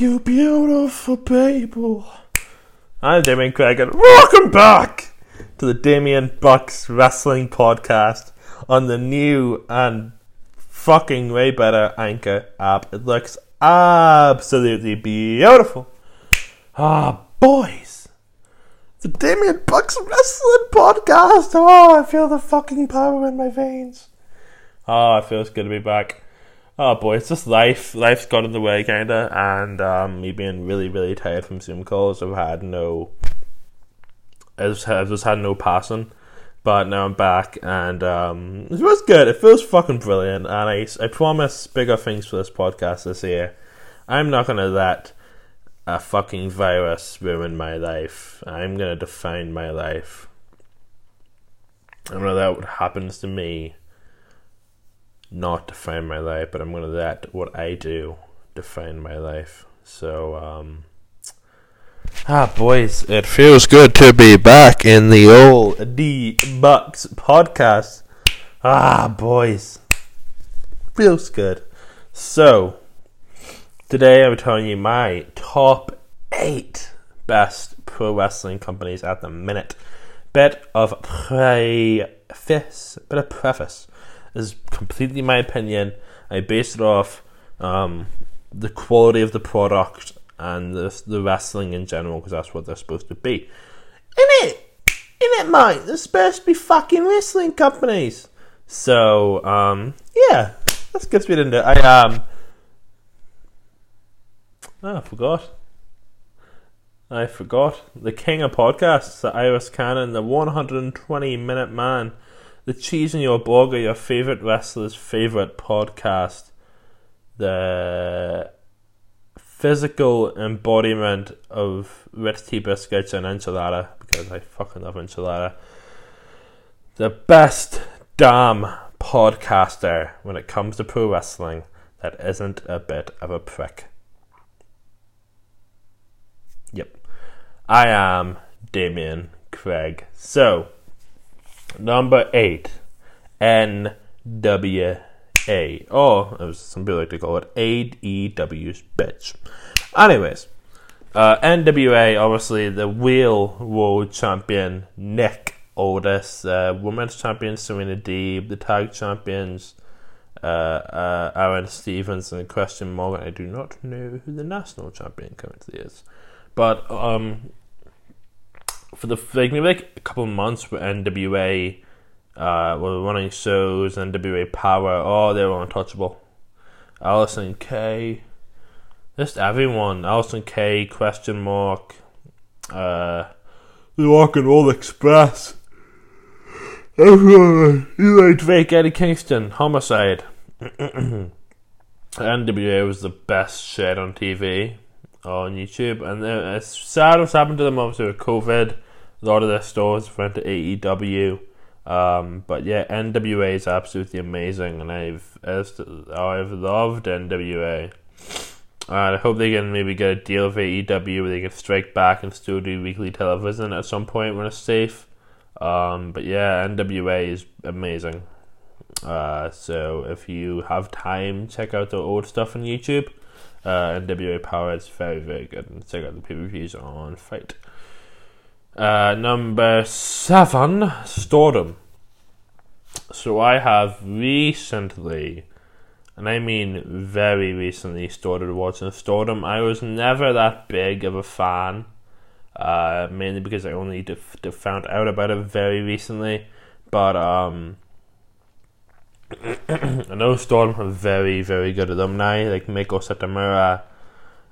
You beautiful people. I'm Damien Craig, and welcome back to the Damien Bucks Wrestling Podcast on the new and fucking way better Anchor app. It looks absolutely beautiful. Ah, boys. The Damien Bucks Wrestling Podcast. Oh, I feel the fucking power in my veins. Oh, it feels good to be back. Oh boy, it's just life. Life's got in the way, kinda, and um, me being really, really tired from Zoom calls. I've had no, I've just, I've just had no passing, but now I'm back, and um, it feels good. It feels fucking brilliant, and I, I promise bigger things for this podcast this year. I'm not gonna let a fucking virus ruin my life. I'm gonna define my life. I don't know that what happens to me not define my life, but I'm to let what I do define my life. So, um, ah, boys, it feels good to be back in the old D Bucks podcast. Ah, boys, feels good. So, today I'm telling you my top eight best pro wrestling companies at the minute. Bit of preface, bit of preface is completely my opinion. I base it off um, the quality of the product and the, the wrestling in general because that's what they're supposed to be. In it, in it, mate. They're supposed to be fucking wrestling companies. So, um, yeah, let's get straight into. I um, oh, I forgot. I forgot the king of podcasts, the Iris Cannon, the 120 minute man the cheese in your burger, your favorite wrestler's favorite podcast, the physical embodiment of Rich Tea biscuits and enchilada because I fucking love enchilada. The best damn podcaster when it comes to pro wrestling that isn't a bit of a prick. Yep. I am Damien Craig. So, Number eight, NWA. Oh, as some people like to call it, AEW's bitch. Anyways, uh, NWA, obviously, the real world champion, Nick Aldis, uh, women's champion, Serena Deeb, the tag champions, uh, uh, Aaron Stevens and Christian Morgan. I do not know who the national champion currently is. But um, for the like maybe like a couple months with NWA uh, were running shows, NWA Power, oh they were untouchable. Allysin Kay, just everyone. Allysin Kay, question mark. Uh, the Rock and Roll Express. Everyone, Eli Drake, Eddie Kingston, Homicide. NWA was the best shit on TV on YouTube, and it's sad what's happened to them obviously with COVID. A lot of their stores went to AEW, um, but yeah, NWA is absolutely amazing, and I've I've loved NWA. Uh, I hope they can maybe get a deal with AEW where they can strike back and still do weekly television at some point when it's safe. Um, but yeah, NWA is amazing. Uh, so if you have time, check out the old stuff on YouTube. Uh, NWA Power is very, very good. And check out the views on FITE. Uh, number seven, Stardom. So I have recently, and I mean very recently, started watching Stardom. I was never that big of a fan, uh, mainly because I only def- def- found out about it very recently. But um, I know Stardom have very, very good alumni like Meiko Satomura,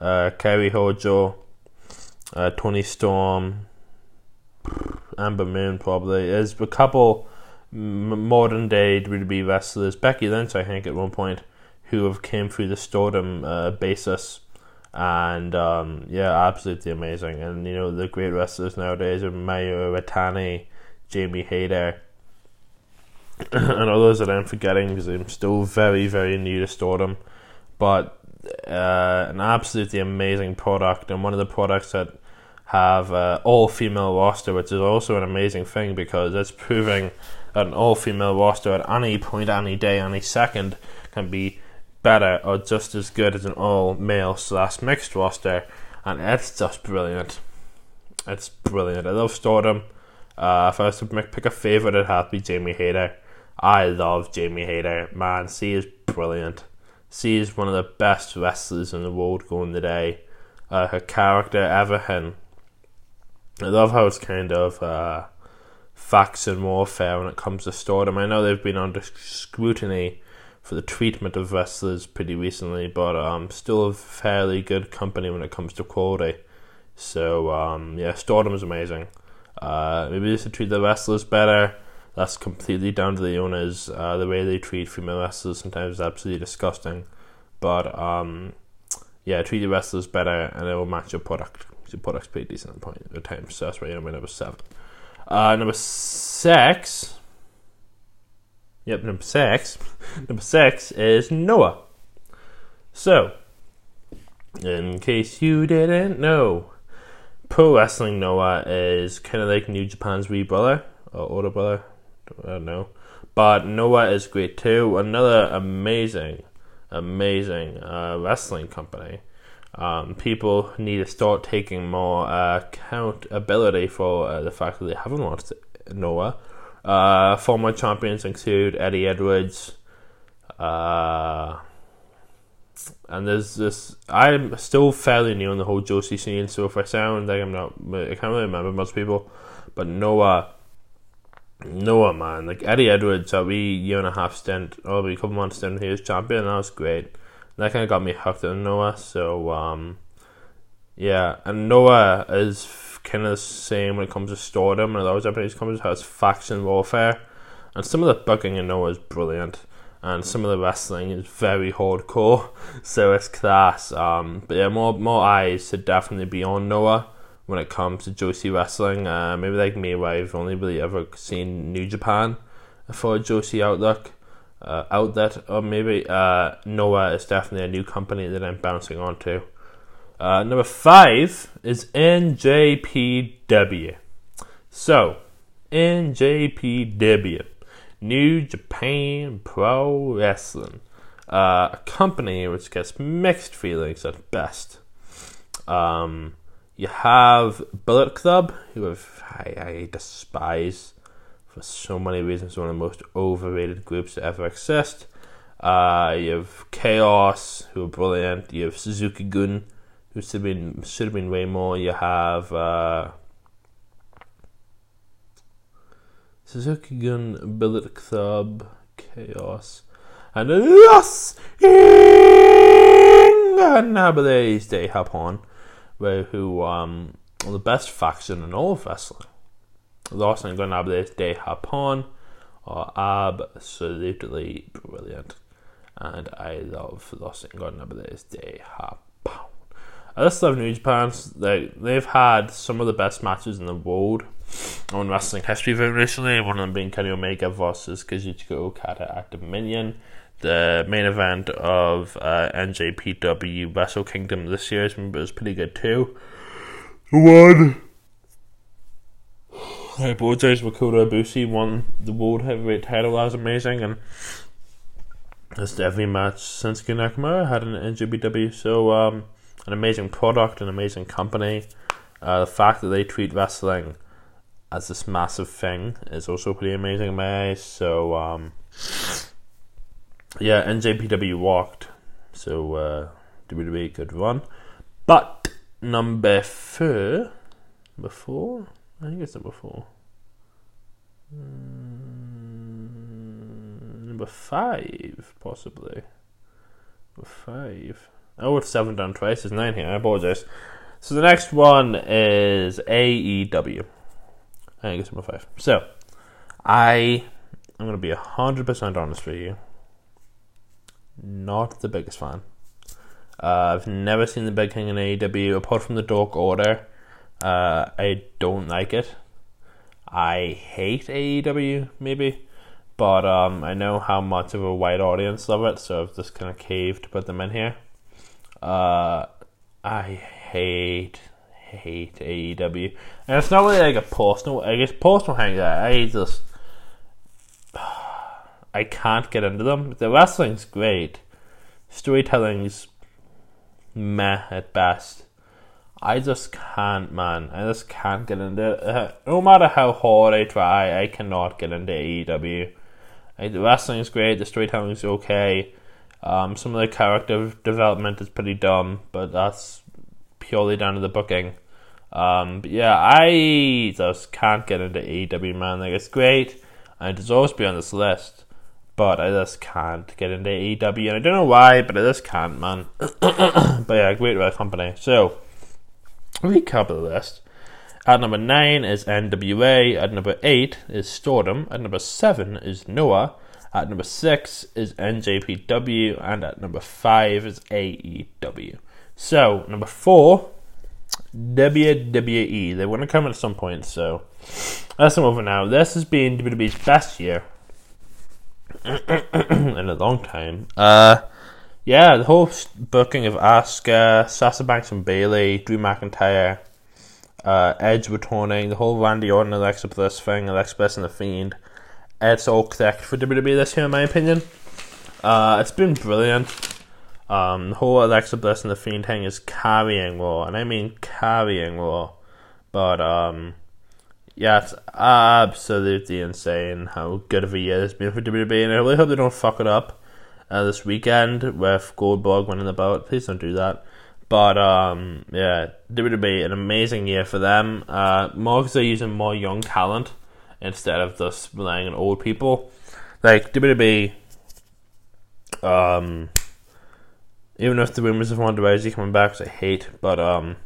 uh, Kairi Hojo, uh, Toni Storm, Ember Moon probably. There's a couple modern day WWE wrestlers, Becky Lynch, I think, at one point, who have came through the Stardom uh, basis, and um, yeah, absolutely amazing. And you know the great wrestlers nowadays are Mayu Iwatani, Jamie Hayter, and others that I'm forgetting because I'm still very very new to Stardom, but uh, an absolutely amazing product and one of the products that have uh, all female roster, which is also an amazing thing because it's proving that an all female roster at any point, any day, any second can be better or just as good as an all male slash mixed roster, and it's just brilliant. It's brilliant. I love Stardom. Uh, if I was to pick a favorite, it'd have to be Jamie Hayter. I love Jamie Hayter. Man, she is brilliant. She is one of the best wrestlers in the world going today. Uh, her character, everything. I love how it's kind of uh, and warfare when it comes to Stardom. I know they've been under scrutiny for the treatment of wrestlers pretty recently, but um, still a fairly good company when it comes to quality. So um, yeah, Stardom is amazing. Uh, maybe they should treat the wrestlers better. That's completely down to the owners. Uh, the way they treat female wrestlers sometimes is absolutely disgusting. But um, yeah, treat the wrestlers better, and it will match your product. Your product's pretty decent at the point at times. So that's why you're number seven. Uh, number six. Yep, number six. number six is Noah. So, in case you didn't know, Pro Wrestling Noah is kind of like New Japan's wee brother or older brother. I don't know. But Noah is great too. Another amazing, amazing uh, wrestling company. Um, people need to start taking more uh, accountability for uh, the fact that they haven't watched Noah. Uh, former champions include Eddie Edwards. Uh, and there's this. I'm still fairly new in the whole Joshi scene, so if I sound like I'm not, I can't really remember most people. But Noah, Noah, man, like Eddie Edwards, a wee year and a half stint, or a couple months stint, he was champion, that was great. That kind of got me hooked on Noah. So um, yeah, and Noah is kind of the same when it comes to stardom and those Japanese companies has faction warfare, and some of the booking in Noah is brilliant, and some of the wrestling is very hardcore, so it's class. Um, but yeah, more more eyes should definitely be on Noah when it comes to Joshi wrestling. Uh, maybe like me, where I've only really ever seen New Japan for a Joshi outlook. Uh, outlet, or maybe uh, Noah is definitely a new company that I'm bouncing onto. Uh, number five is NJPW. So, NJPW, New Japan Pro Wrestling, uh, a company which gets mixed feelings at best. Um, you have Bullet Club, who I, I despise for so many reasons, one of the most overrated groups to ever exist. Uh, you have Chaos, who are brilliant. You have Suzuki Gun, who should have been should have been way more. You have uh, Suzuki Gun, Bullet Club, Chaos, and Los Ingobernables de Who um, are the best faction in all of wrestling. Los Ingobernables de Japón are absolutely brilliant, and I love Los Ingobernables de Japón. I just love New Japan. They they've had some of the best matches in the world on wrestling history recently. One of them being Kenny Omega versus Kazuchika Okada at Dominion. The main event of uh, NJPW Wrestle Kingdom this year was pretty good too. One. I apologize, Makoto Ibushi won the World Heavyweight title. That was amazing, and that's every match since Nakamura had an NJPW. So, um, an amazing product, an amazing company. Uh, the fact that they treat wrestling as this massive thing is also pretty amazing in my eyes. So, um, yeah, NJPW walked. So, uh, WWE could run. But number four, number four, I think it's number four. Mm, number five, possibly. Number five. Oh, it's seven down twice. There's nine here. I apologize. So the next one is AEW. I it's number five. So, I I'm to be hundred percent honest with you. Not the biggest fan. Uh, I've never seen the Big King in AEW apart from the Dark Order. Uh, I don't like it. I hate AEW, maybe, but um, I know how much of a wide audience love it, so I've just kind of caved to put them in here. Uh, I hate hate AEW, and it's not really like a personal. I guess personal hang I just I can't get into them. The wrestling's great, storytelling's meh at best. I just can't, man. I just can't get into it. Uh, no matter how hard I try, I cannot get into AEW. The wrestling is great, the storytelling is okay. Um, some of the character development is pretty dumb, but that's purely down to the booking. Um, but yeah, I just can't get into AEW, man. Like, it's great, and it deserves to be on this list, but I just can't get into AEW, and I don't know why, but I just can't, man. but yeah, great red company. So, recap of the list. At number 9 is NWA, at number 8 is Stardom, at number 7 is Noah, at number 6 is NJPW, and at number 5 is AEW. So, number 4 WWE. They want to come at some point, so let's move over now. This has been WWE's best year in a long time. Uh, yeah, the whole booking of Asuka, Sasha Banks and Bayley, Drew McIntyre, uh, Edge returning, the whole Randy Orton, Alexa Bliss thing, Alexa Bliss and the Fiend. It's all correct for WWE this year, in my opinion. Uh, it's been brilliant. Um, the whole Alexa Bliss and the Fiend thing is carrying Raw, and I mean carrying Raw. But um, yeah, it's absolutely insane how good of a year it's been for WWE, and I really hope they don't fuck it up uh, this weekend with Goldberg winning the belt. Please don't do that. But um, yeah, WWE an amazing year for them. Uh, more because they're using more young talent instead of just relying on old people. Like WWE, um even if the rumors of Ronda Rousey coming back, which I hate, but um,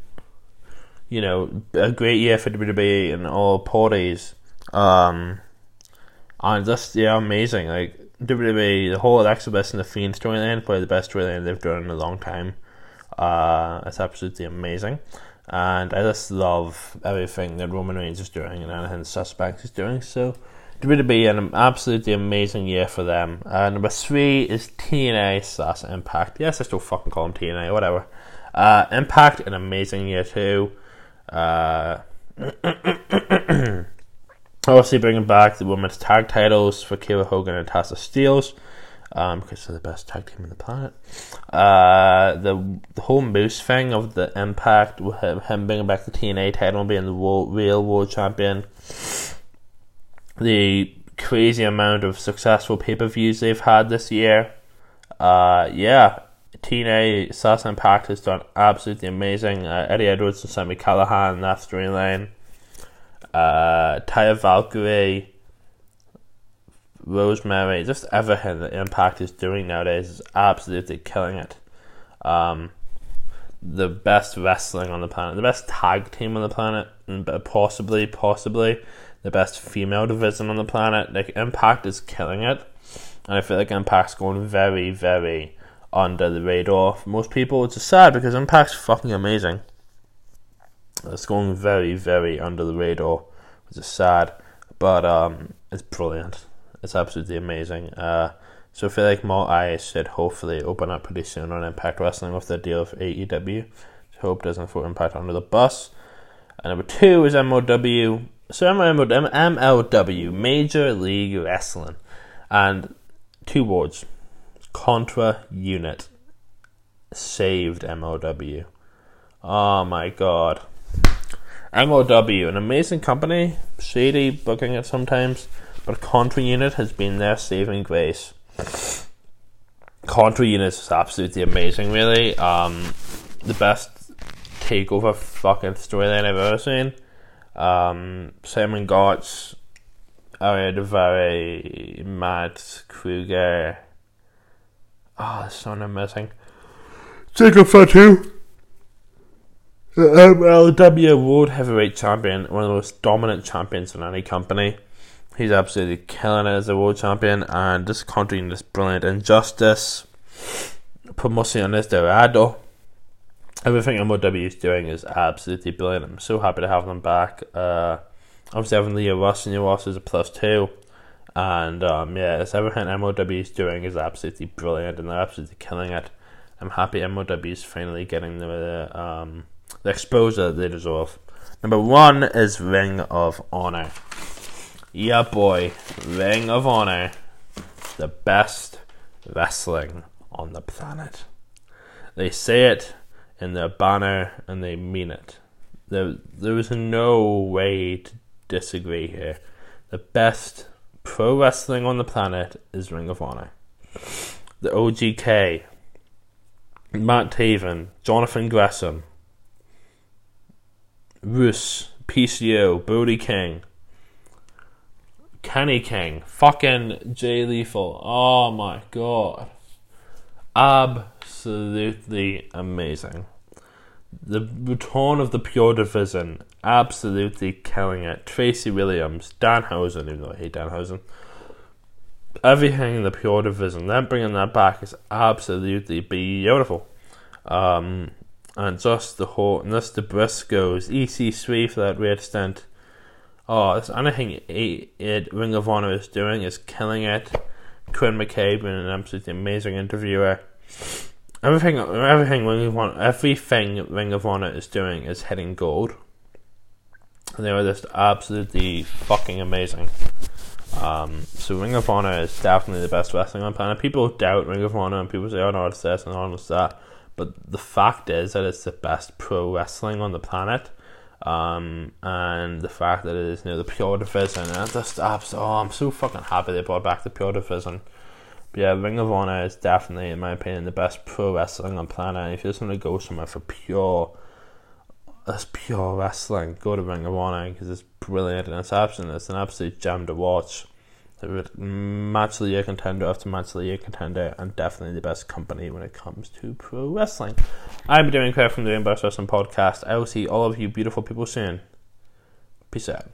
you know, a great year for WWE and all parties. Um, and just yeah, amazing. Like WWE, the whole Alexa Bliss and the Fiend storyline, probably the best storyline they've done in a long time. Uh, it's absolutely amazing, and I just love everything that Roman Reigns is doing and anything Banks is doing. So to be an absolutely amazing year for them. Uh, number three is TNA slash Impact. Yes, I still fucking call them TNA, whatever. Uh, Impact, an amazing year too. Uh, obviously, bringing back the women's tag titles for Kiera Hogan and Tasha Steelz. Um, because they're the best tag team on the planet. Uh, the the whole Moose thing of the Impact, with him bringing back the TNA title, being the world, real world champion the crazy amount of successful pay per views they've had this year. Uh, yeah, TNA Sass Impact has done absolutely amazing. Uh, Eddie Edwards and Sami Callihan, that storyline. Uh, Taya Valkyrie, Rosemary, just everything that Impact is doing nowadays is absolutely killing it. Um, the best wrestling on the planet, the best tag team on the planet, and possibly, possibly the best female division on the planet. Like Impact is killing it, and I feel like Impact's going very, very under the radar for most people, which is sad because Impact's fucking amazing. It's going very, very under the radar, which is sad, but um, it's brilliant. It's absolutely amazing. Uh, so I feel like more eyes should hopefully open up pretty soon on Impact Wrestling with the deal of AEW. Hope doesn't throw Impact under the bus. And number two is MLW. So MLW, Major League Wrestling, and two words, Contra Unit, saved MLW. Oh my god. MLW, an amazing company, shady booking it sometimes, but Contra Unit has been their saving grace. Contra Unit is absolutely amazing, really. Um, the best takeover fucking storyline I've ever seen. Um, Simon Gotch, Ariya Daivari, Mads Krügger. Oh, there's I'm missing. Jacob Fatu. The MLW World Heavyweight Champion, one of the most dominant champions in any company. He's absolutely killing it as a world champion, and this country in this brilliant injustice. Promociones Dorado everything MLW is doing is absolutely brilliant. I'm so happy to have them back. Uh, obviously, having Lio Rush and Lio Rush is a plus two. And um, yeah, it's everything MLW is doing is absolutely brilliant, and they're absolutely killing it. I'm happy MLW is finally getting the um, the exposure they deserve. Number one is Ring of Honor. Yeah, boy, Ring of Honor, the best wrestling on the planet. They say it in their banner and they mean it. There, there is no way to disagree here. The best pro wrestling on the planet is Ring of Honor. The OGK, Matt Taven, Jonathan Gresham, Roos, PCO, Brody King, Kenny King, fucking Jay Lethal. Oh my god. Absolutely amazing. The return of the Pure Division, absolutely killing it. Tracy Williams, Danhausen, even though I hate Danhausen. Everything in the Pure Division, them bringing that back is absolutely beautiful. Um, and just the whole, and just the Briscoes, EC3 for that weird stint Oh, it's anything it, Ring of Honor is doing is killing it. Quinn McKay being an absolutely amazing interviewer. Everything, everything Ring of Honor, everything Ring of Honor is doing is hitting gold. They are just absolutely fucking amazing. Um, so Ring of Honor is definitely the best wrestling on planet. People doubt Ring of Honor and people say, "Oh no, it's this and oh, it's that." But the fact is that it's the best pro wrestling on the planet um, and the fact that it is know the pure division and just oh I'm so fucking happy they brought back the pure division. But yeah, Ring of Honor is definitely, in my opinion, the best pro wrestling on planet. If you just want to go somewhere for pure, that's pure wrestling, go to Ring of Honor because it's brilliant and it's absolute, it's an absolute gem to watch match of the year contender after match of the year contender, and definitely the best company when it comes to pro wrestling. I'm Damien Craig from the Best Wrestling Podcast. I will see all of you beautiful people soon. Peace out.